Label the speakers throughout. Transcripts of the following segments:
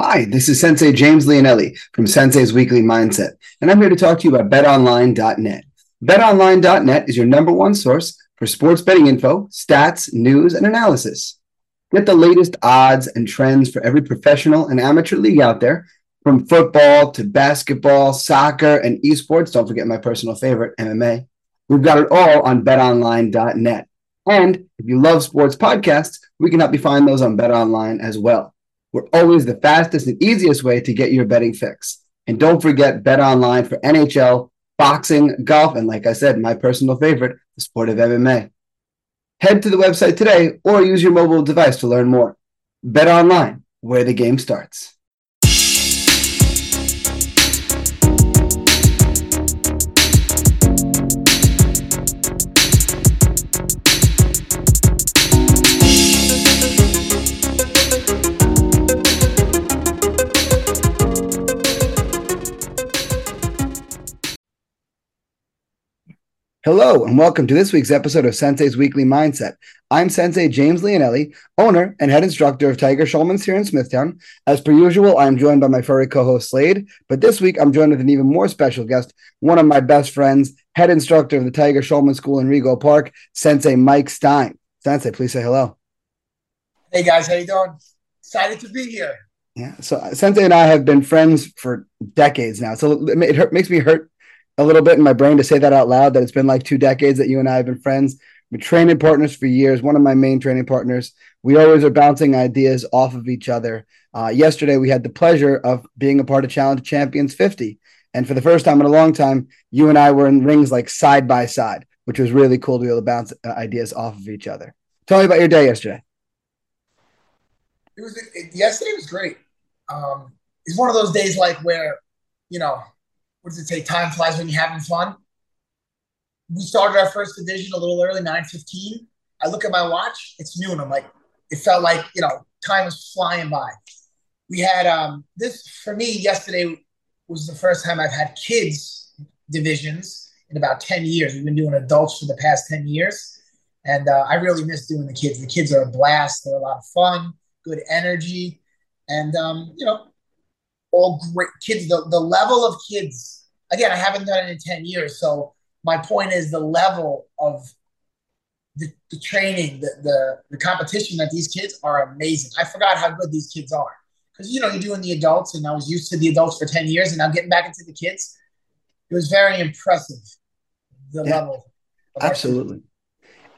Speaker 1: Hi, this is Sensei James Leonelli from Sensei's Weekly Mindset, and I'm here to talk to you about betonline.net. BetOnline.net is your number one source for sports betting info, stats, news, and analysis. Get the latest odds and trends for every professional and amateur league out there, from football to basketball, soccer, and esports. Don't forget my personal favorite, MMA. We've got it all on betonline.net. And if you love sports podcasts, we can help you find those on BetOnline as well. We're always the fastest and easiest way to get your betting fix. And don't forget Bet Online for NHL, boxing, golf, and like I said, my personal favorite, the sport of MMA. Head to the website today or use your mobile device to learn more. Bet Online, where the game starts. Hello, and welcome to this week's episode of Sensei's Weekly Mindset. I'm Sensei James Leonelli, owner and head instructor of Tiger Schulman's here in Smithtown. As per usual, I'm joined by my furry co host Slade, but this week I'm joined with an even more special guest, one of my best friends, head instructor of the Tiger Schulman School in Rego Park, Sensei Mike Stein. Sensei, please say hello.
Speaker 2: Hey guys, how you doing? Excited to be here.
Speaker 1: Yeah, so uh, Sensei and I have been friends for decades now, so it hurt, makes me hurt a little bit in my brain to say that out loud that it's been like two decades that you and I have been friends. We're training partners for years. One of my main training partners. We always are bouncing ideas off of each other. Uh, yesterday, we had the pleasure of being a part of Challenge Champions 50. And for the first time in a long time, you and I were in rings like side by side, which was really cool to be able to bounce uh, ideas off of each other. Tell me about your day yesterday.
Speaker 2: It was it, yesterday was great. Um, it's one of those days like where, you know, what does it say? Time flies when you're having fun. We started our first division a little early, 9.15. I look at my watch, it's noon. I'm like, it felt like, you know, time was flying by. We had um this for me yesterday was the first time I've had kids divisions in about 10 years. We've been doing adults for the past 10 years. And uh, I really miss doing the kids. The kids are a blast. They're a lot of fun, good energy. And, um, you know, all great kids. The, the level of kids, again, I haven't done it in 10 years. So my point is the level of the, the training, the, the, the competition that these kids are amazing. I forgot how good these kids are. Because, you know, you're doing the adults, and I was used to the adults for 10 years, and now getting back into the kids, it was very impressive, the yeah, level.
Speaker 1: Absolutely.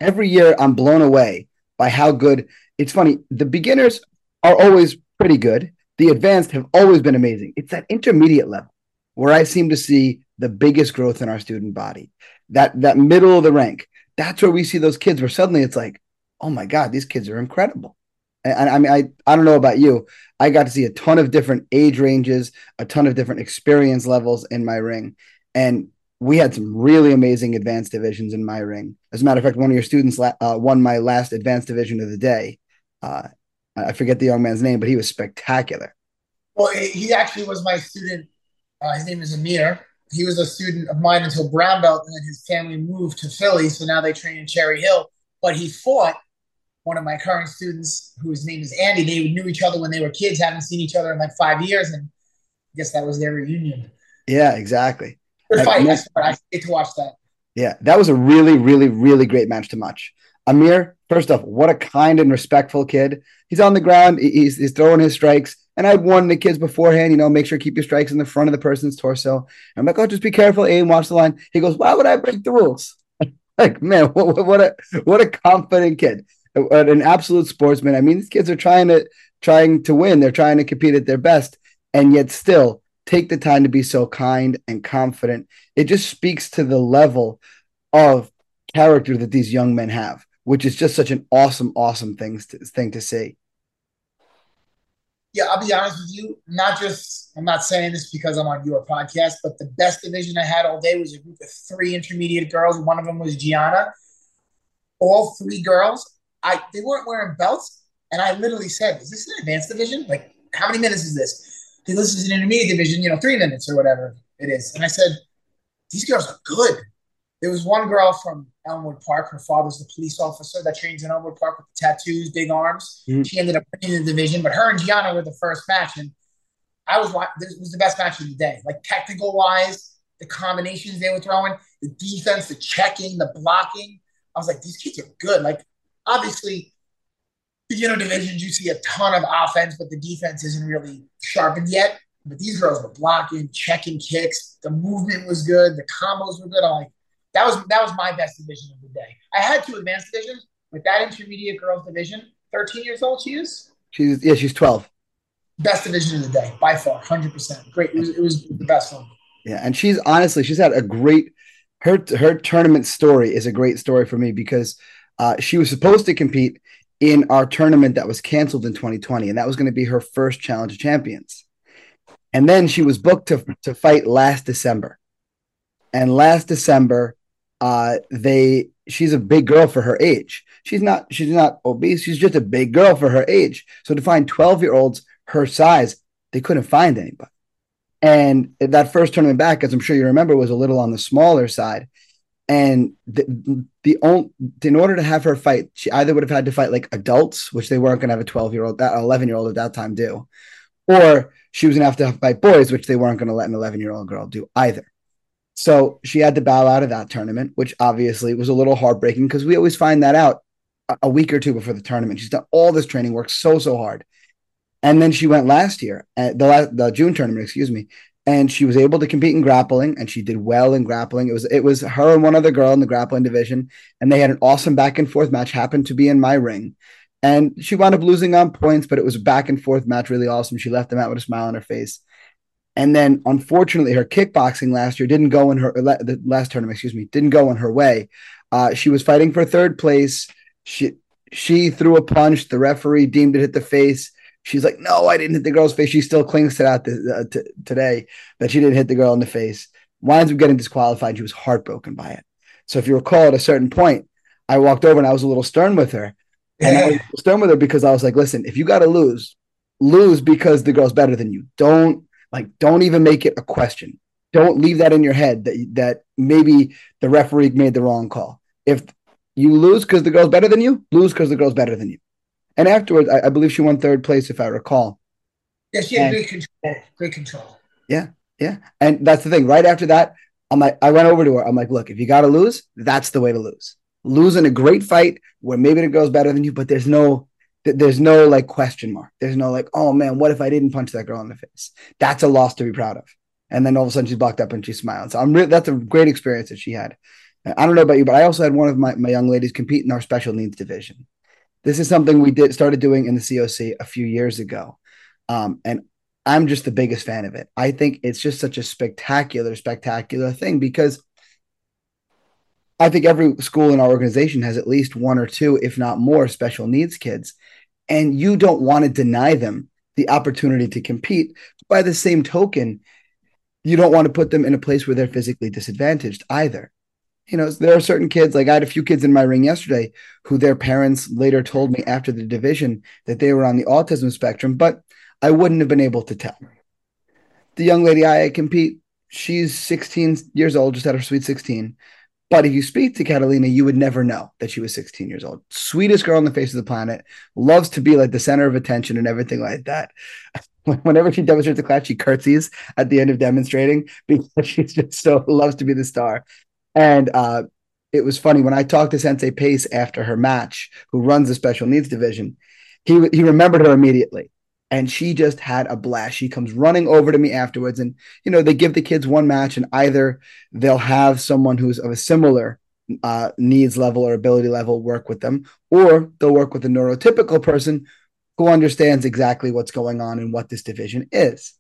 Speaker 1: Every year, I'm blown away by how good it's funny. The beginners are always pretty good the advanced have always been amazing. It's that intermediate level where I seem to see the biggest growth in our student body. That that middle of the rank, that's where we see those kids where suddenly it's like, oh my God, these kids are incredible. And, I mean, I, I don't know about you. I got to see a ton of different age ranges, a ton of different experience levels in my ring. And we had some really amazing advanced divisions in my ring. As a matter of fact, one of your students uh, won my last advanced division of the day. Uh, I forget the young man's name, but he was spectacular.
Speaker 2: Well, he actually was my student. Uh, his name is Amir. He was a student of mine until brown belt, and then his family moved to Philly, so now they train in Cherry Hill. But he fought one of my current students, whose name is Andy. They knew each other when they were kids, haven't seen each other in like five years, and I guess that was their reunion.
Speaker 1: Yeah, exactly.
Speaker 2: Good fight. I, I get to watch that.
Speaker 1: Yeah, that was a really, really, really great match to watch. Amir, first off, what a kind and respectful kid. He's on the ground, he's, he's throwing his strikes. And I'd warned the kids beforehand, you know, make sure keep your strikes in the front of the person's torso. And I'm like, oh, just be careful, aim, watch the line. He goes, why would I break the rules? like, man, what, what a what a confident kid, an absolute sportsman. I mean, these kids are trying to trying to win. They're trying to compete at their best, and yet still take the time to be so kind and confident. It just speaks to the level of character that these young men have which is just such an awesome, awesome thing to, thing to see.
Speaker 2: Yeah, I'll be honest with you. Not just I'm not saying this because I'm on your podcast, but the best division I had all day was a group of three intermediate girls. One of them was Gianna. All three girls, I they weren't wearing belts, and I literally said, "Is this an advanced division? Like, how many minutes is this?" This is an intermediate division, you know, three minutes or whatever it is. And I said, "These girls are good." There was one girl from Elmwood Park. Her father's the police officer that trains in Elmwood Park with the tattoos, big arms. Mm-hmm. She ended up winning the division, but her and Gianna were the first match. And I was like, this was the best match of the day. Like technical wise, the combinations they were throwing, the defense, the checking, the blocking. I was like, these kids are good. Like obviously, beginner divisions you see a ton of offense, but the defense isn't really sharpened yet. But these girls were blocking, checking kicks. The movement was good. The combos were good. I'm like, that was that was my best division of the day. I had two advanced divisions, but that intermediate girls division, 13 years old she is.
Speaker 1: She's yeah, she's 12.
Speaker 2: Best division of the day by far, 100%. Great. It was, it was the best one.
Speaker 1: Yeah, and she's honestly she's had a great her her tournament story is a great story for me because uh, she was supposed to compete in our tournament that was canceled in 2020, and that was going to be her first Challenge of Champions. And then she was booked to, to fight last December. And last December, uh, they she's a big girl for her age. She's not she's not obese. She's just a big girl for her age. So to find 12 year olds her size, they couldn't find anybody. And that first tournament back, as I'm sure you remember, was a little on the smaller side. And the, the only, in order to have her fight, she either would have had to fight like adults, which they weren't going to have a 12 year old, that 11 year old at that time do, or she was going to have to fight boys, which they weren't going to let an 11 year old girl do either. So she had to bow out of that tournament, which obviously was a little heartbreaking because we always find that out a week or two before the tournament. She's done all this training, worked so, so hard. And then she went last year at the, last, the June tournament, excuse me, and she was able to compete in grappling and she did well in grappling. It was it was her and one other girl in the grappling division, and they had an awesome back and forth match. Happened to be in my ring, and she wound up losing on points, but it was a back and forth match, really awesome. She left them out with a smile on her face. And then, unfortunately, her kickboxing last year didn't go in her the last tournament, excuse me, didn't go in her way. Uh, she was fighting for third place. She she threw a punch. The referee deemed it hit the face. She's like, "No, I didn't hit the girl's face." She still clings to that uh, t- today that she didn't hit the girl in the face. Winds up getting disqualified. She was heartbroken by it. So, if you recall, at a certain point, I walked over and I was a little stern with her and I was stern with her because I was like, listen, if you got to lose, lose because the girl's better than you. Don't like, don't even make it a question. Don't leave that in your head that that maybe the referee made the wrong call. If you lose because the girl's better than you, lose because the girl's better than you. And afterwards, I, I, believe she won third place, if I recall.
Speaker 2: Yeah, she had and, great control. Great control.
Speaker 1: Yeah, yeah. And that's the thing. Right after that, I'm like, I went over to her. I'm like, look, if you got to lose, that's the way to lose losing a great fight where maybe the girl's better than you, but there's no there's no like question mark. There's no like, oh man, what if I didn't punch that girl in the face? That's a loss to be proud of. And then all of a sudden she's blocked up and she's smiling. So I'm really that's a great experience that she had. I don't know about you, but I also had one of my, my young ladies compete in our special needs division. This is something we did started doing in the COC a few years ago. Um, and I'm just the biggest fan of it. I think it's just such a spectacular, spectacular thing because I think every school in our organization has at least one or two, if not more, special needs kids. And you don't want to deny them the opportunity to compete. By the same token, you don't want to put them in a place where they're physically disadvantaged either. You know, there are certain kids, like I had a few kids in my ring yesterday who their parents later told me after the division that they were on the autism spectrum, but I wouldn't have been able to tell. The young lady I compete, she's 16 years old, just had her sweet 16. But if you speak to Catalina, you would never know that she was 16 years old. Sweetest girl on the face of the planet, loves to be like the center of attention and everything like that. Whenever she demonstrates a class, she curtsies at the end of demonstrating because she's just so loves to be the star. And uh, it was funny when I talked to Sensei Pace after her match, who runs the special needs division. He he remembered her immediately and she just had a blast. She comes running over to me afterwards, and you know they give the kids one match, and either they'll have someone who's of a similar uh, needs level or ability level work with them, or they'll work with a neurotypical person who understands exactly what's going on and what this division is.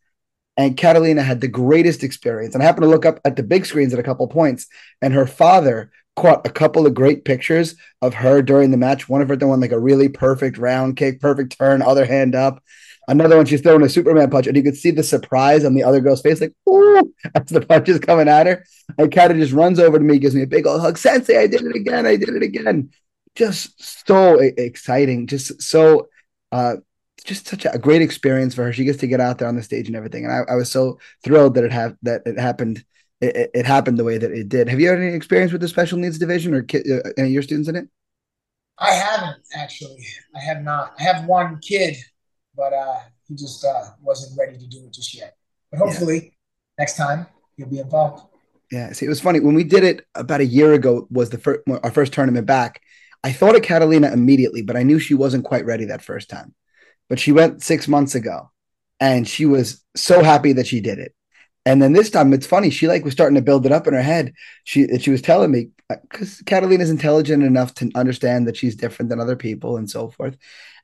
Speaker 1: And Catalina had the greatest experience. And I happened to look up at the big screens at a couple points, and her father caught a couple of great pictures of her during the match. One of her doing like a really perfect round kick, perfect turn, other hand up. Another one, she's throwing a Superman punch, and you could see the surprise on the other girl's face, like, ooh, as the punch is coming at her. And Kata just runs over to me, gives me a big old hug. Sensei, I did it again. I did it again. Just so exciting. Just so, uh, just such a great experience for her. She gets to get out there on the stage and everything. And I, I was so thrilled that it have that it happened. It, it, happened the way that it did. Have you had any experience with the special needs division or ki- uh, any of your students in it?
Speaker 2: I haven't actually. I have not. I have one kid but uh, He just uh, wasn't ready to do it just yet. But hopefully, yeah. next time he'll be involved.
Speaker 1: Yeah, see, it was funny when we did it about a year ago. Was the first our first tournament back? I thought of Catalina immediately, but I knew she wasn't quite ready that first time. But she went six months ago, and she was so happy that she did it. And then this time, it's funny. She like was starting to build it up in her head. She she was telling me because Catalina's intelligent enough to understand that she's different than other people and so forth.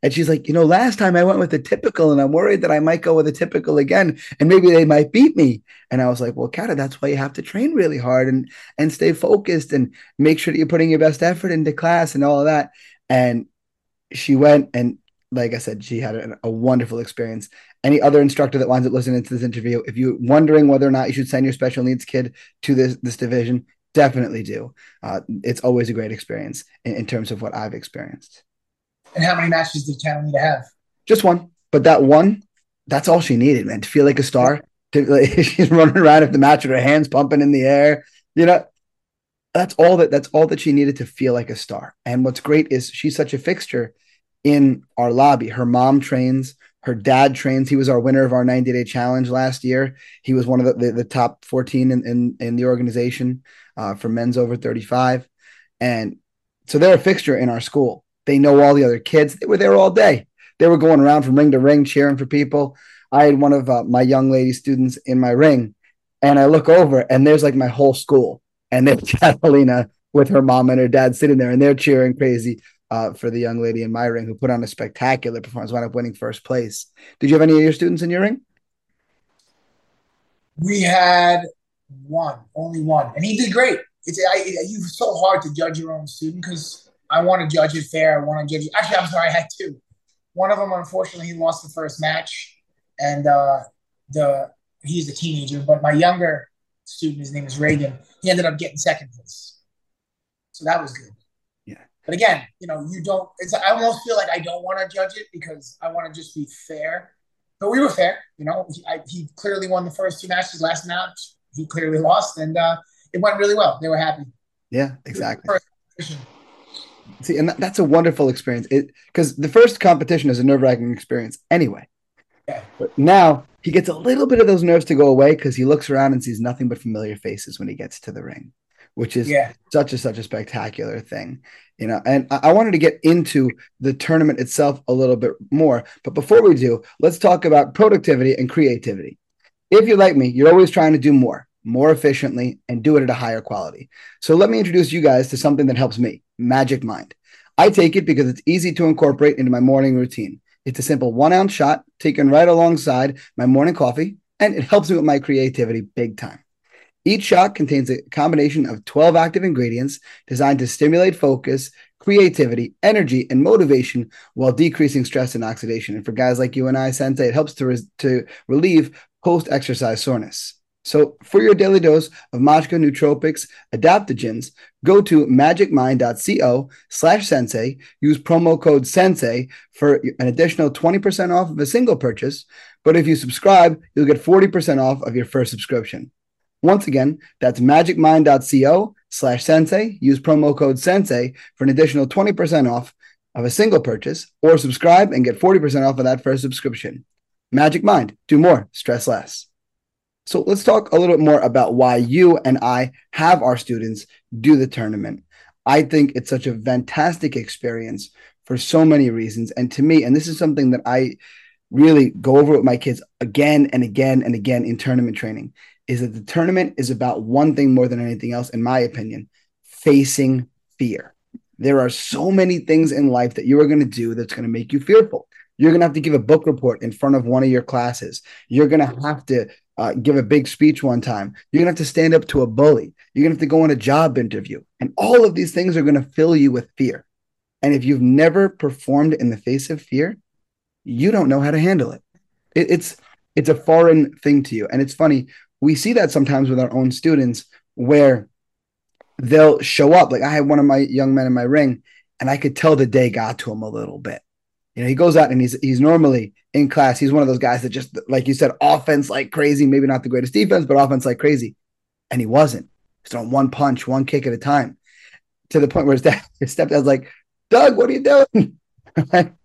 Speaker 1: And she's like, you know, last time I went with the typical, and I'm worried that I might go with the typical again, and maybe they might beat me. And I was like, well, Kata, that's why you have to train really hard and and stay focused and make sure that you're putting your best effort into class and all of that. And she went and like I said, she had a, a, wonderful experience. Any other instructor that winds up listening to this interview, if you're wondering whether or not you should send your special needs kid to this this division, definitely do. Uh, it's always a great experience in, in, terms of what I've experienced.
Speaker 2: And how many matches did Cal need to have?
Speaker 1: Just one, but that one, that's all she needed, man. To feel like a star. To, like, she's running around at the match with her hands pumping in the air. You know, that's all that that's all that she needed to feel like a star. And what's great is she's such a fixture in our lobby. Her mom trains, her dad trains. He was our winner of our 90 day challenge last year. He was one of the, the, the top 14 in, in, in the organization uh, for men's over 35. And so they're a fixture in our school. They know all the other kids. They were there all day. They were going around from ring to ring cheering for people. I had one of uh, my young lady students in my ring, and I look over, and there's like my whole school, and there's Catalina with her mom and her dad sitting there, and they're cheering crazy uh, for the young lady in my ring who put on a spectacular performance, wound up winning first place. Did you have any of your students in your ring?
Speaker 2: We had one, only one, and he did great. It's I, it's so hard to judge your own student because I want to judge it fair. I want to judge. You. Actually, I'm sorry, I had two. One of them, unfortunately, he lost the first match, and uh, the he's a teenager. But my younger student, his name is Reagan. He ended up getting second place, so that was good. But again, you know, you don't. It's I almost feel like I don't want to judge it because I want to just be fair. But we were fair. You know, he, I, he clearly won the first two matches. Last match, he clearly lost, and uh, it went really well. They were happy.
Speaker 1: Yeah, exactly. See, and that's a wonderful experience. It because the first competition is a nerve wracking experience anyway. Yeah. But now he gets a little bit of those nerves to go away because he looks around and sees nothing but familiar faces when he gets to the ring which is yeah. such a such a spectacular thing you know and I, I, wanted to get into the tournament itself a little bit more but before we do let's talk about productivity and creativity. If you're like me you're always trying to do more more efficiently and do it at a higher quality. So let me introduce you guys to something that helps me magic mind. I take it because it's easy to incorporate into my morning routine. It's a simple one ounce shot taken right alongside my morning coffee and it helps me with my creativity big time each shot contains a combination of 12 active ingredients designed to stimulate focus, creativity, energy, and motivation while decreasing stress and oxidation. And for guys like you and I, Sensei, it helps to, to relieve post exercise soreness. So, for your daily dose of Majka nootropics adaptogens, go to magicmind.co slash sensei. Use promo code sensei for an additional 20% off of a single purchase. But if you subscribe, you'll get 40% off of your first subscription. Once again, that's magicmind.co slash sensei. Use promo code sensei for an additional 20% off of a single purchase or subscribe and get 40% off of that first subscription. Magic Mind, do more, stress less. So let's talk a little bit more about why you and I have our students do the tournament. I think it's such a fantastic experience for so many reasons. And to me, and this is something that I really go over with my kids again and again and again in tournament training, is that the tournament is about one thing more than anything else, in my opinion facing fear. There are so many things in life that you are going to do that's going to make you fearful. You're going to have to give a book report in front of one of your classes. You're going to have to uh, give a big speech one time. You're going to have to stand up to a bully. You're going to have to go on a job interview. And all of these things are going to fill you with fear. And if you've never performed in the face of fear, you don't know how to handle it. it it's it's a foreign thing to you. And it's funny we see that sometimes with our own students where they'll show up. Like I had one of my young men in my ring, and I could tell the day got to him a little bit. You know, he goes out and he's he's normally in class. He's one of those guys that just, like you said, offense like crazy. Maybe not the greatest defense, but offense like crazy. And he wasn't. He's throwing one punch, one kick at a time, to the point where his dad, his stepdad's like, "Doug, what are you doing?"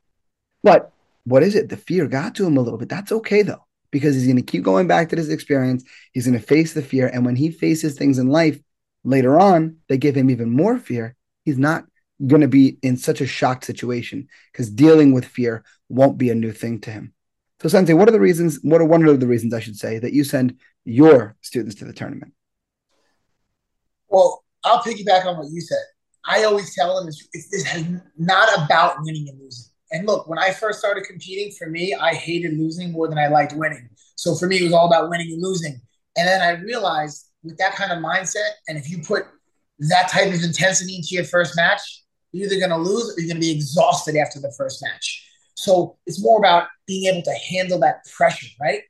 Speaker 1: but what is it? The fear got to him a little bit. That's okay though, because he's going to keep going back to this experience. He's going to face the fear. And when he faces things in life later on that give him even more fear, he's not going to be in such a shocked situation because dealing with fear won't be a new thing to him. So, Sensei, what are the reasons? What are one of the reasons I should say that you send your students to the tournament?
Speaker 2: Well, I'll piggyback on what you said. I always tell them it's, it's, it's not about winning and losing. And look, when I first started competing, for me, I hated losing more than I liked winning. So for me, it was all about winning and losing. And then I realized with that kind of mindset, and if you put that type of intensity into your first match, you're either going to lose or you're going to be exhausted after the first match. So it's more about being able to handle that pressure, right?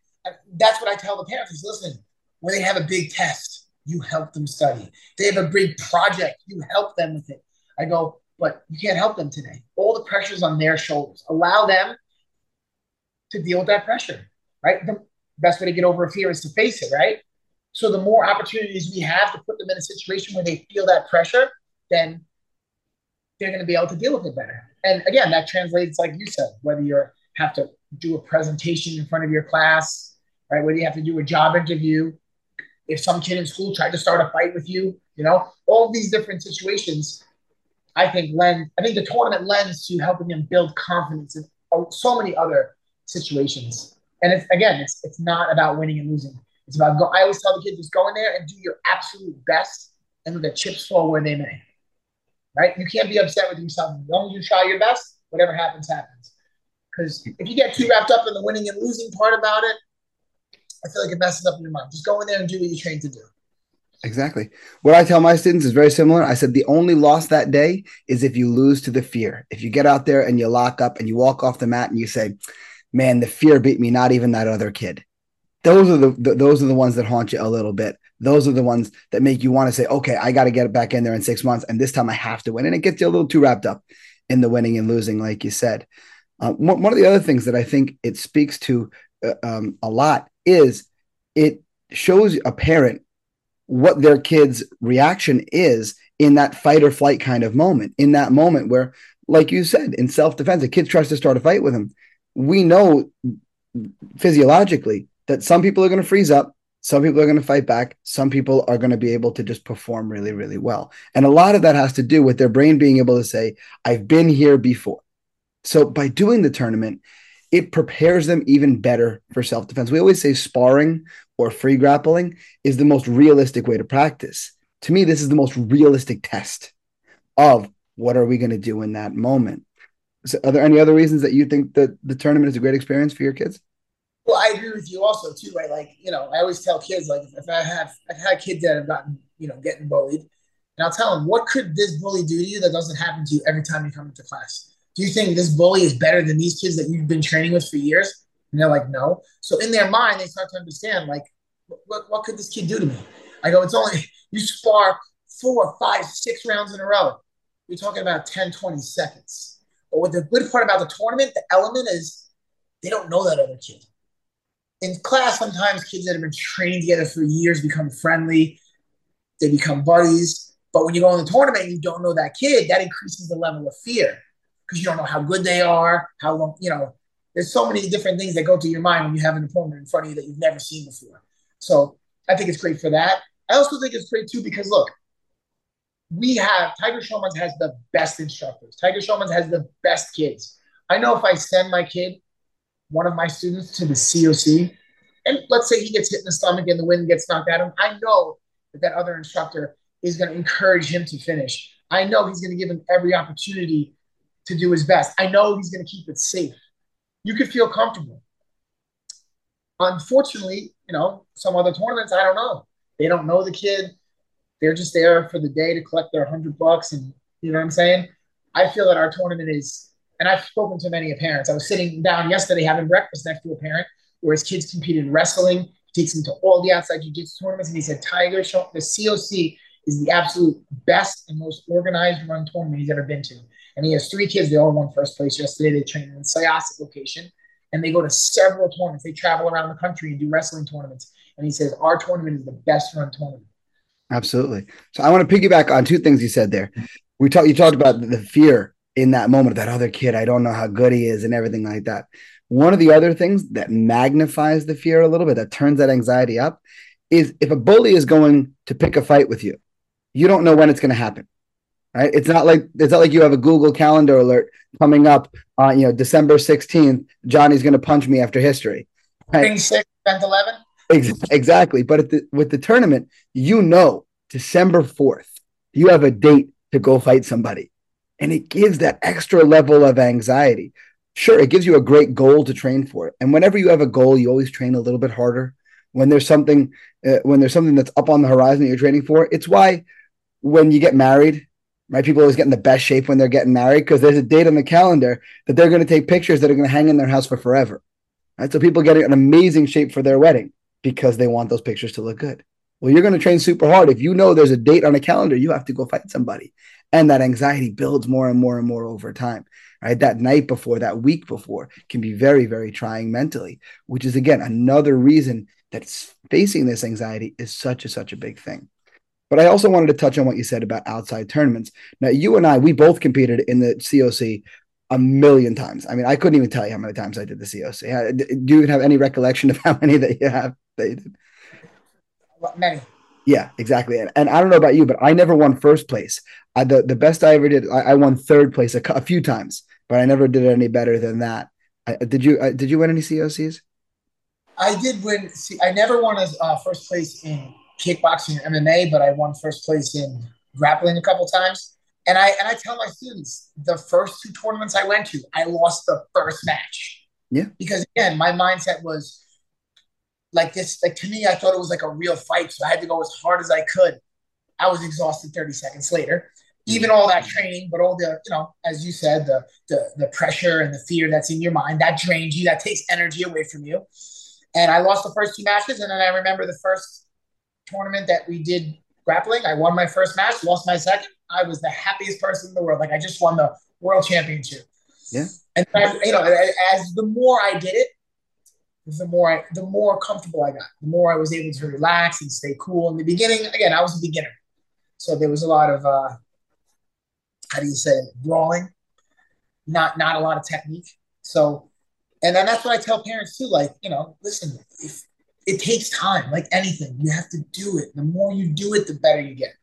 Speaker 2: That's what I tell the parents is listen, when they have a big test, you help them study. They have a big project, you help them with it. I go, but you can't help them today. All the pressure's on their shoulders. Allow them to deal with that pressure, right? The best way to get over a fear is to face it, right? So the more opportunities we have to put them in a situation where they feel that pressure, then they're going to be able to deal with it better. And again, that translates, like you said, whether you have to do a presentation in front of your class, right? Whether you have to do a job interview, if some kid in school tried to start a fight with you, you know, all these different situations, I think lend. I think the tournament lends to helping them build confidence in so many other situations. And it's again, it's it's not about winning and losing. It's about go. I always tell the kids just go in there and do your absolute best, and let the chips fall where they may right? You can't be upset with yourself. As long as you try your best, whatever happens, happens. Because if you get too wrapped up in the winning and losing part about it, I feel like it messes up in your mind. Just go in there and do what you're trained to do.
Speaker 1: Exactly. What I tell my students is very similar. I said the only loss that day is if you lose to the fear. If you get out there and you lock up and you walk off the mat and you say, "Man, the fear beat me, not even that other kid." Those are the, the those are the ones that haunt you a little bit those are the ones that make you want to say, okay, I got to get it back in there in six months. And this time I have to win. And it gets you a little too wrapped up in the winning and losing, like you said. Uh, one, one, of the other things that I think it speaks to uh, um, a lot is it shows a parent what their kid's reaction is in that fight or flight kind of moment, in that moment where, like you said, in self defense, a kid tries to start a fight with him. We know physiologically that some people are going to freeze up some people are going to fight back. Some people are going to be able to just perform really, really well. And a lot of that has to do with their brain being able to say, I've been here before. So by doing the tournament, it prepares them even better for self defense. We always say sparring or free grappling is the most realistic way to practice. To me, this is the most realistic test of what are we going to do in that moment. So are there any other reasons that you think that the tournament is a great experience for your kids?
Speaker 2: Well, I agree with you also too, right? Like, you know, I always tell kids like if I have I've had kids that have gotten, you know, getting bullied, and I'll tell them, what could this bully do to you that doesn't happen to you every time you come into class? Do you think this bully is better than these kids that you've been training with for years? And they're like, no. So in their mind, they start to understand, like, what, what could this kid do to me? I go, it's only you spar four, five, six rounds in a row. You're talking about 10, 20 seconds. But what the good part about the tournament, the element is they don't know that other kid in class, sometimes kids that have been trained together for years become friendly, they become buddies. But when you go in the tournament and you don't know that kid, that increases the level of fear because you don't know how good they are, how long, you know, there's so many different things that go through your mind when you have an opponent in front of you that you've never seen before. So I think it's great for that. I also think it's great too because look, we have Tiger Schulman's has the best instructors. Tiger Schulman's has the best kids. I know if I send my kid one of my students to the COC, and let's say he gets hit in the stomach and the wind gets knocked at him, I know that that other instructor is going to encourage him to finish. I know he's going to give him every opportunity to do his best. I know he's going to keep it safe. You could feel comfortable. Unfortunately, you know, some other tournaments, I don't know. They don't know the kid. They're just there for the day to collect their hundred bucks, and you know what I'm saying. I feel that our tournament is and I've spoken to many parents. I was sitting down yesterday having breakfast next to a parent where his kids competed in wrestling, he takes them to all the outside jiu-jitsu tournaments, and he said Tiger the COC is the absolute best and most organized run tournament he's ever been to. And he has three kids, they all won first place yesterday. They train in the Syosset location and they go to several tournaments. They travel around the country and do wrestling tournaments. And he says our tournament is the best run tournament.
Speaker 1: Absolutely. So I want to piggyback on two things you said there. We talked you talked about the fear in that moment, of that other kid, I don't know how good he is and everything like that. One of the other things that magnifies the fear a little bit, that turns that anxiety up, is if a bully is going to pick a fight with you, you don't know when it's going to happen. Right? It's not like it's not like you have a Google Calendar alert coming up on you know December 16th. Johnny's going to punch me after history.
Speaker 2: Right? Six, 11.
Speaker 1: Exactly. But the, with the tournament, you know December 4th, you have a date to go fight somebody. And it gives that extra level of anxiety. Sure, it gives you a great goal to train for. And whenever you have a goal, you always train a little bit harder. When there's something, uh, when there's something that's up on the horizon that you're training for, it's why when you get married, right? People always get in the best shape when they're getting married because there's a date on the calendar that they're going to take pictures that are going to hang in their house for forever. Right. So people get in amazing shape for their wedding because they want those pictures to look good. Well, you're going to train super hard. If you know there's a date on a calendar, you have to go fight somebody. And that anxiety builds more and more and more over time, right? That night before, that week before can be very, very trying mentally, which is again another reason that facing this anxiety is such a such a big thing. But I also wanted to touch on what you said about outside tournaments. Now, you and I, we both competed in the COC a million times. I mean, I couldn't even tell you how many times I did the COC. Do you even have any recollection of how many that you have that you did?
Speaker 2: Many.
Speaker 1: Yeah, exactly. And, and I don't know about you, but I never won first place. I, the, the best I ever did, I, I won third place a, a, few times, but I never did any better than that. I, did you? Uh, did you win any COCs?
Speaker 2: I did win. See, I never won as uh, first place in kickboxing and MMA, but I won first place in grappling a couple times. And I and I tell my students the first two tournaments I went to, I lost the first match.
Speaker 1: Yeah.
Speaker 2: Because again, my mindset was like this. Like to me, I thought it was like a real fight, so I had to go as hard as I could. I was exhausted 30 seconds later. Even all that training, but all the, you know, as you said, the the the pressure and the fear that's in your mind, that drains you, that takes energy away from you. And I lost the first two matches, and then I remember the first tournament that we did grappling. I won my first match, lost my second. I was the happiest person in the world. Like I just won the world championship.
Speaker 1: Yeah.
Speaker 2: And I, you know, as the more I did it, the more I, the more comfortable I got. The more I was able to relax and stay cool. In the beginning, again, I was a beginner, so there was a lot of uh, how do you say it, brawling, not not a lot of technique. So, and then that's what I tell parents too. Like, you know, listen, if it takes time, like anything. You have to do it. The more you do it, the better you get.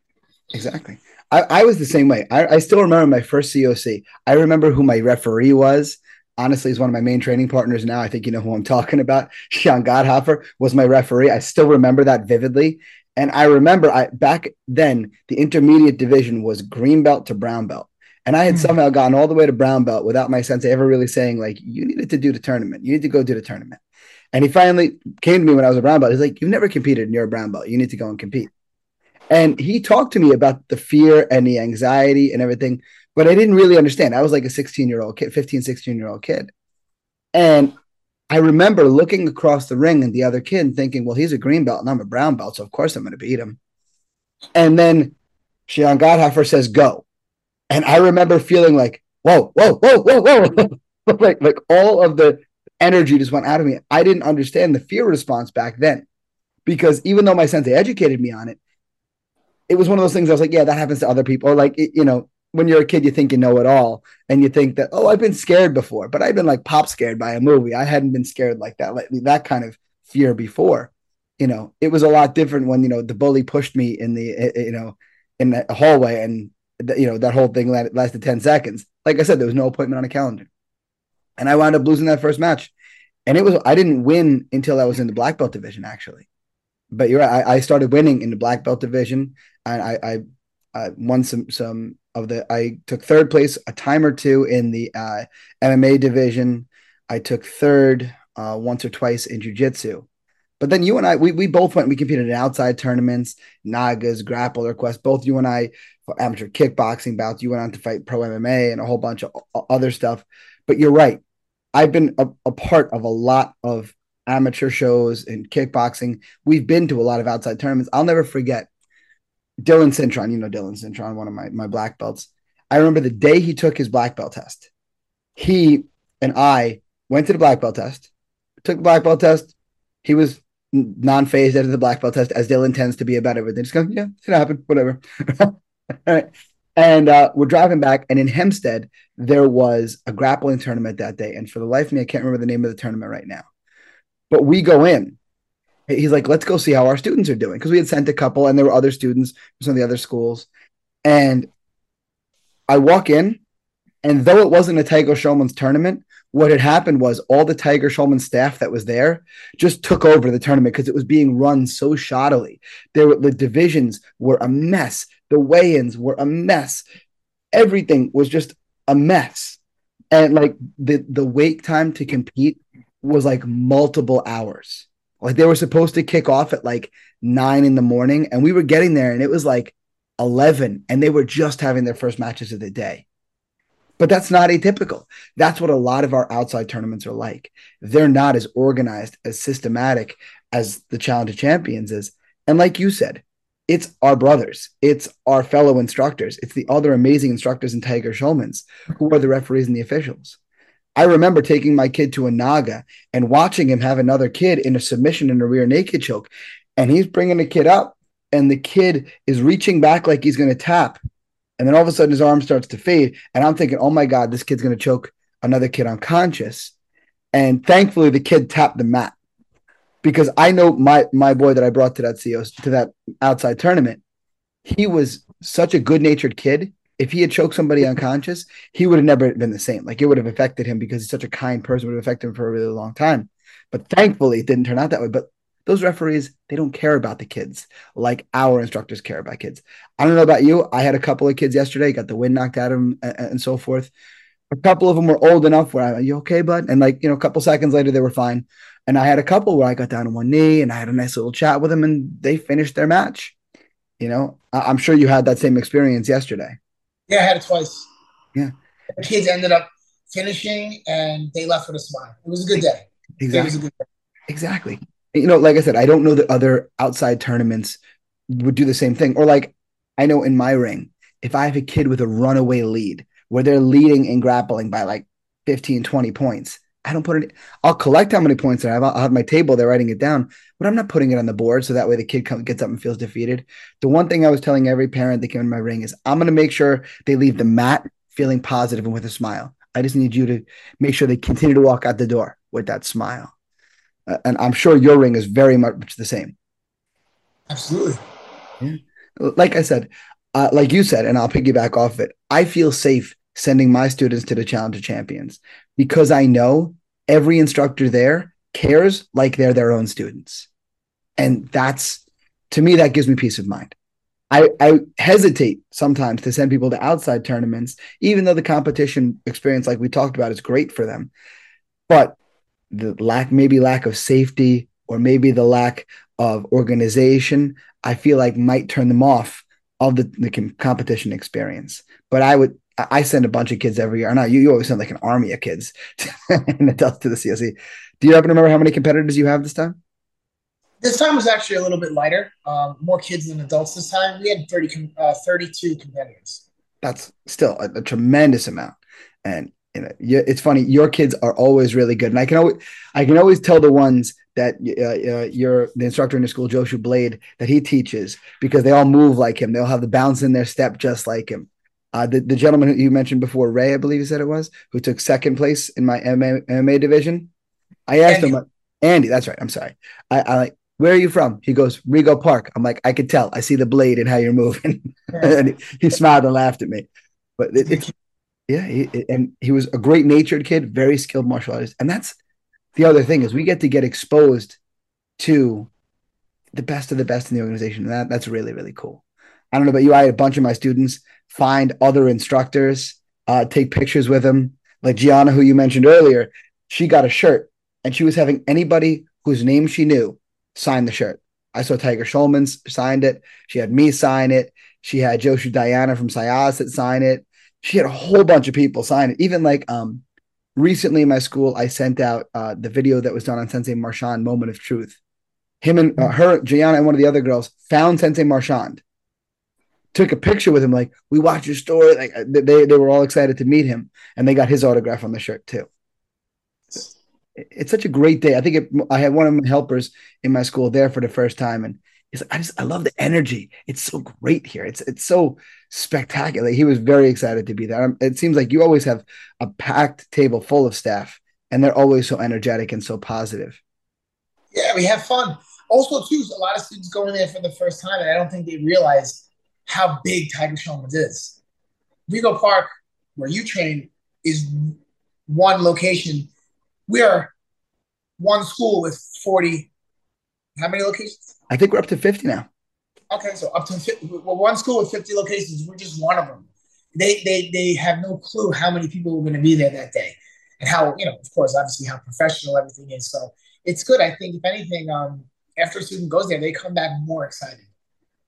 Speaker 1: Exactly. I, I was the same way. I, I still remember my first COC. I remember who my referee was. Honestly, he's one of my main training partners now. I think you know who I'm talking about. Sean Godhoffer was my referee. I still remember that vividly. And I remember I back then the intermediate division was green belt to brown belt. And I had mm-hmm. somehow gotten all the way to brown belt without my sensei ever really saying, like, you needed to do the tournament. You need to go do the tournament. And he finally came to me when I was a brown belt. He's like, You've never competed and you're a brown belt. You need to go and compete. And he talked to me about the fear and the anxiety and everything, but I didn't really understand. I was like a 16 year old kid, 15, 16 year old kid. And I remember looking across the ring and the other kid and thinking, well, he's a green belt and I'm a brown belt. So of course I'm going to beat him. And then Sean Godhofer says, go. And I remember feeling like, whoa, whoa, whoa, whoa, whoa. like, like all of the energy just went out of me. I didn't understand the fear response back then because even though my sensei educated me on it, it was one of those things I was like, yeah, that happens to other people. Or like, it, you know, when you're a kid, you think you know it all and you think that, oh, I've been scared before, but I've been like pop scared by a movie. I hadn't been scared like that, like that kind of fear before. You know, it was a lot different when, you know, the bully pushed me in the, eh, eh, you know, in the hallway and, you know, that whole thing lasted 10 seconds. Like I said, there was no appointment on a calendar and I wound up losing that first match. And it was I didn't win until I was in the black belt division actually. But you're right. I, I started winning in the black belt division, and I, I, I won some some of the. I took third place a time or two in the uh, MMA division. I took third uh, once or twice in jujitsu. But then you and I, we, we both went. We competed in outside tournaments, Nagas, Grappler Quest. Both you and I for amateur kickboxing bouts. You went on to fight pro MMA and a whole bunch of other stuff. But you're right. I've been a, a part of a lot of amateur shows and kickboxing. We've been to a lot of outside tournaments. I'll never forget Dylan Cintron. You know Dylan Cintron, one of my, my black belts. I remember the day he took his black belt test. He and I went to the black belt test, took the black belt test. He was non-phased out of the black belt test, as Dylan tends to be about everything. Just go, yeah, it's gonna happen, whatever. All right. And uh, we're driving back, and in Hempstead, there was a grappling tournament that day. And for the life of me, I can't remember the name of the tournament right now. But we go in. He's like, let's go see how our students are doing. Because we had sent a couple, and there were other students from some of the other schools. And I walk in, and though it wasn't a Tiger Schulman's tournament, what had happened was all the Tiger Schulman staff that was there just took over the tournament because it was being run so shoddily. There were the divisions were a mess. The weigh-ins were a mess. Everything was just a mess. And like the the wait time to compete was like multiple hours. Like they were supposed to kick off at like nine in the morning, and we were getting there, and it was like 11, and they were just having their first matches of the day. But that's not atypical. That's what a lot of our outside tournaments are like. They're not as organized, as systematic as the Challenge of Champions is. And like you said, it's our brothers, it's our fellow instructors, it's the other amazing instructors in Tiger Schulman's who are the referees and the officials. I remember taking my kid to a Naga and watching him have another kid in a submission in a rear naked choke. And he's bringing the kid up, and the kid is reaching back like he's going to tap. And then all of a sudden his arm starts to fade. And I'm thinking, oh my God, this kid's going to choke another kid unconscious. And thankfully the kid tapped the mat because I know my my boy that I brought to that to that outside tournament, he was such a good natured kid. If he had choked somebody unconscious, he would have never been the same. Like it would have affected him because he's such a kind person, would have affected him for a really long time. But thankfully it didn't turn out that way. But those referees, they don't care about the kids like our instructors care about kids. I don't know about you. I had a couple of kids yesterday, got the wind knocked out of them and so forth. A couple of them were old enough where I'm, you okay, bud? And like, you know, a couple seconds later, they were fine. And I had a couple where I got down on one knee and I had a nice little chat with them and they finished their match. You know, I- am sure you had that same experience yesterday.
Speaker 2: Yeah, I had it twice.
Speaker 1: Yeah.
Speaker 2: The kids ended up finishing and they left with a smile. It was a good day.
Speaker 1: Exactly. Good day. Exactly you know, like I said, I don't know that other outside tournaments would do the same thing. Or like I know in my ring, if I have a kid with a runaway lead where they're leading and grappling by like 15, 20 points, I don't put it. I'll collect how many points I have. I'll have my table they're writing it down, but I'm not putting it on the board so that way the kid comes, gets up and feels defeated. The one thing I was telling every parent that came in my ring is I'm going to make sure they leave the mat feeling positive and with a smile. I just need you to make sure they continue to walk out the door with that smile. Uh, and I'm sure your ring is very much the same.
Speaker 2: Absolutely.
Speaker 1: Yeah. Like I said, uh, like you said, and I'll piggyback off it. I feel safe sending my students to the Challenge of Champions because I know every instructor there cares like they're their own students, and that's to me that gives me peace of mind. I, I hesitate sometimes to send people to outside tournaments, even though the competition experience, like we talked about, is great for them. But the lack maybe lack of safety or maybe the lack of organization i feel like might turn them off of the, the competition experience but i would i send a bunch of kids every year not you, you always send like an army of kids and adults to the COC. do you happen to remember how many competitors you have this time
Speaker 2: this time was actually a little bit lighter um, more kids than adults this time we had 30 uh, 32 competitors
Speaker 1: that's still a, a tremendous amount and you know, it's funny. Your kids are always really good, and I can always, I can always tell the ones that uh, uh, you're the instructor in the school, Joshua Blade, that he teaches because they all move like him. They'll have the bounce in their step just like him. Uh, the, the gentleman who you mentioned before, Ray, I believe he said it was, who took second place in my MMA, MMA division. I asked Andy. him, Andy, that's right. I'm sorry. I, I like, where are you from? He goes, Rego Park. I'm like, I could tell. I see the blade and how you're moving. and he, he, smiled and laughed at me. But it, it's yeah, he, and he was a great natured kid, very skilled martial artist. And that's the other thing is we get to get exposed to the best of the best in the organization. And that, that's really, really cool. I don't know about you. I had a bunch of my students find other instructors, uh, take pictures with them. Like Gianna, who you mentioned earlier, she got a shirt and she was having anybody whose name she knew sign the shirt. I saw Tiger Schulman's signed it. She had me sign it. She had Joshu Diana from that sign it she had a whole bunch of people sign it. Even like um recently in my school, I sent out uh, the video that was done on Sensei Marchand, Moment of Truth. Him and uh, her, Gianna, and one of the other girls found Sensei Marchand, took a picture with him. Like we watched your story. Like uh, they they were all excited to meet him, and they got his autograph on the shirt too. It's such a great day. I think it, I had one of my helpers in my school there for the first time, and he's like, I just I love the energy. It's so great here. It's it's so spectacular. He was very excited to be there. Um, it seems like you always have a packed table full of staff, and they're always so energetic and so positive.
Speaker 2: Yeah, we have fun. Also, too, a lot of students go in there for the first time, and I don't think they realize how big Tiger Schulmann's is. Rego Park, where you train, is one location. We are one school with 40. How many locations?
Speaker 1: I think we're up to 50 now.
Speaker 2: Okay, so up to 50, well, one school with 50 locations. We're just one of them. They, they, they have no clue how many people are going to be there that day and how, you know, of course, obviously how professional everything is. So it's good. I think, if anything, um, after a student goes there, they come back more excited.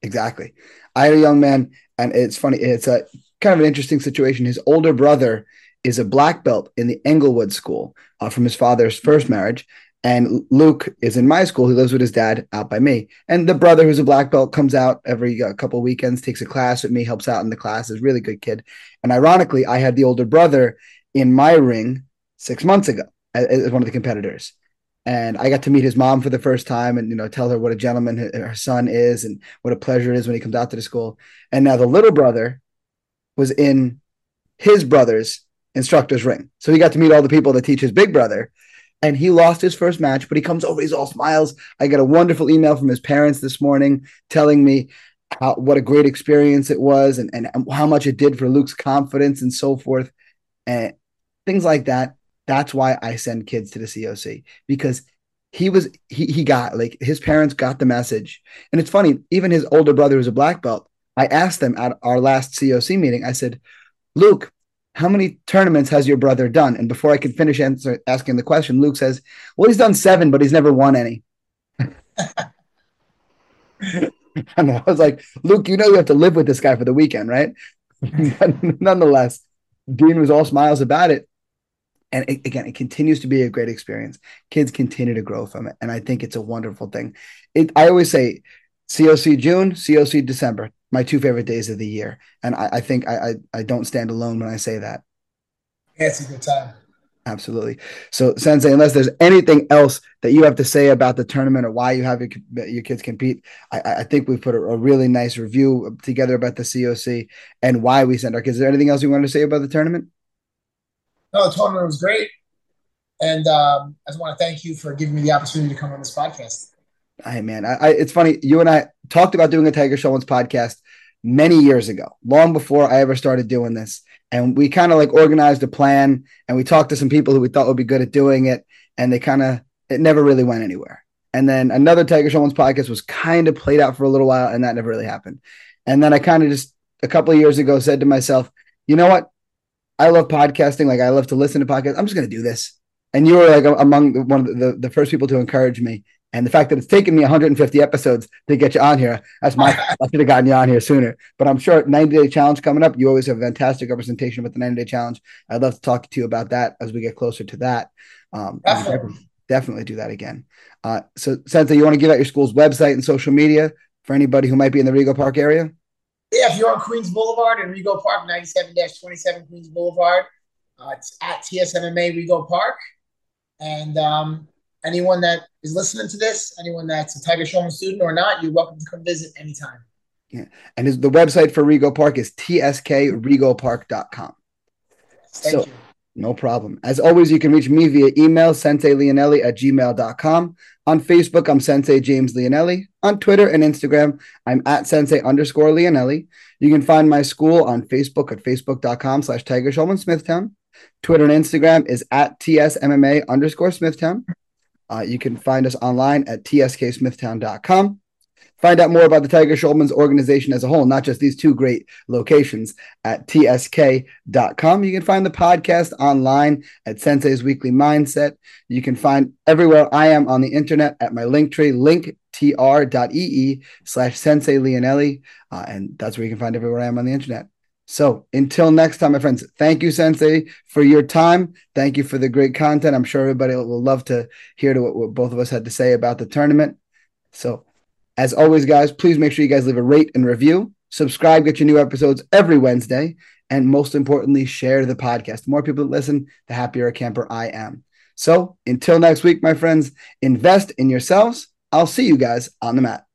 Speaker 1: Exactly. I had a young man, and it's funny. It's a kind of an interesting situation. His older brother is a black belt in the Englewood School uh, from his father's first marriage. And Luke is in my school. He lives with his dad out by me. And the brother, who's a black belt, comes out every uh, couple weekends, takes a class with me, helps out in the class. Is really good kid. And ironically, I had the older brother in my ring six months ago as, as one of the competitors and I got to meet his mom for the first time and you know tell her what a gentleman her son is and what a pleasure it is when he comes out to the school. And now the little brother was in his brother's instructor's ring. So he got to meet all the people that teach his big brother. And he lost his first match, but he comes over, he's all smiles. I got a wonderful email from his parents this morning telling me how, what a great experience it was and, and how much it did for Luke's confidence and so forth. And things like that that's why I send kids to the COC because he was he he got like his parents got the message. And it's funny, even his older brother who's a black belt, I asked them at our last COC meeting, I said, Luke, how many tournaments has your brother done? And before I could finish answer, asking the question, Luke says, Well, he's done seven, but he's never won any. and I was like, Luke, you know you have to live with this guy for the weekend, right? Nonetheless, Dean was all smiles about it and it, again, it continues to be a great experience. Kids continue to grow from it, and I think it's a wonderful thing. It, I always say, COC June, COC December, my two favorite days of the year, and I, I think I, I, I don't stand alone when I say that.
Speaker 2: Yeah, it's a good time.
Speaker 1: Absolutely. So, Sensei, unless there's anything else that you have to say about the tournament or why you have your, your kids compete, I, I think we've put a, a, really nice review together about the COC and why we send our kids. Is there anything else you want to say about the tournament?
Speaker 2: No, the tournament was great. And um, I just want to thank you for giving me the opportunity to come on this podcast.
Speaker 1: Hey, man. I, I, it's funny. You and I talked about doing a Tiger Schulmann's podcast many years ago, long before I ever started doing this. And we kind of like organized a plan and we talked to some people who we thought would be good at doing it. And they kind of, it never really went anywhere. And then another Tiger Schulmann's podcast was kind of played out for a little while and that never really happened. And then I kind of just a couple of years ago said to myself, you know what? I love podcasting. Like I love to listen to podcasts. I'm just going to do this. And you were like among the, one of the, the first people to encourage me. And the fact that it's taken me 150 episodes to get you on here, that's my, I should have gotten you on here sooner. But I'm sure 90 day challenge coming up, you always have a fantastic representation with the 90 day challenge. I'd love to talk to you about that as we get closer to that. Um, definitely. definitely do that again. Uh, so, Sensei, you want to give out your school's website and social media for anybody who might be in the Rego Park area?
Speaker 2: Yeah, if you're on Queens Boulevard in Rego Park, 97-27 Queens Boulevard, uh, it's at TSMMA Rego Park. And um, anyone that is listening to this, anyone that's a Tiger Schulmann student or not, you're welcome to come visit anytime.
Speaker 1: Yeah. And the website for Rego Park is tskregopark.com.
Speaker 2: Thank so, you.
Speaker 1: No problem. As always, you can reach me via email, senseileonelli at gmail.com. On Facebook, I'm Sensei James Leonelli. On Twitter and Instagram, I'm at Sensei underscore Leonelli. You can find my school on Facebook at facebook.com slash Tiger Schulmann Smithtown. Twitter and Instagram is at TSMMA underscore Smithtown. Uh, you can find us online at tsksmithtown.com. Find out more about the Tiger Schulmann's organization as a whole, not just these two great locations at tsk.com. You can find the podcast online at Sensei's Weekly Mindset. You can find everywhere I am on the internet at my link tree, linktr.ee slash Sensei Leonelli. Uh, and that's where you can find everywhere I am on the internet. So until next time, my friends, thank you, Sensei, for your time. Thank you for the great content. I'm sure everybody will love to hear what, what both of us had to say about the tournament. So as always, guys, please make sure you guys leave a rate and review. Subscribe, get your new episodes every Wednesday. And most importantly, share the podcast. The more people that listen, the happier a camper I am. So until next week, my friends, invest in yourselves. I'll see you guys on the mat.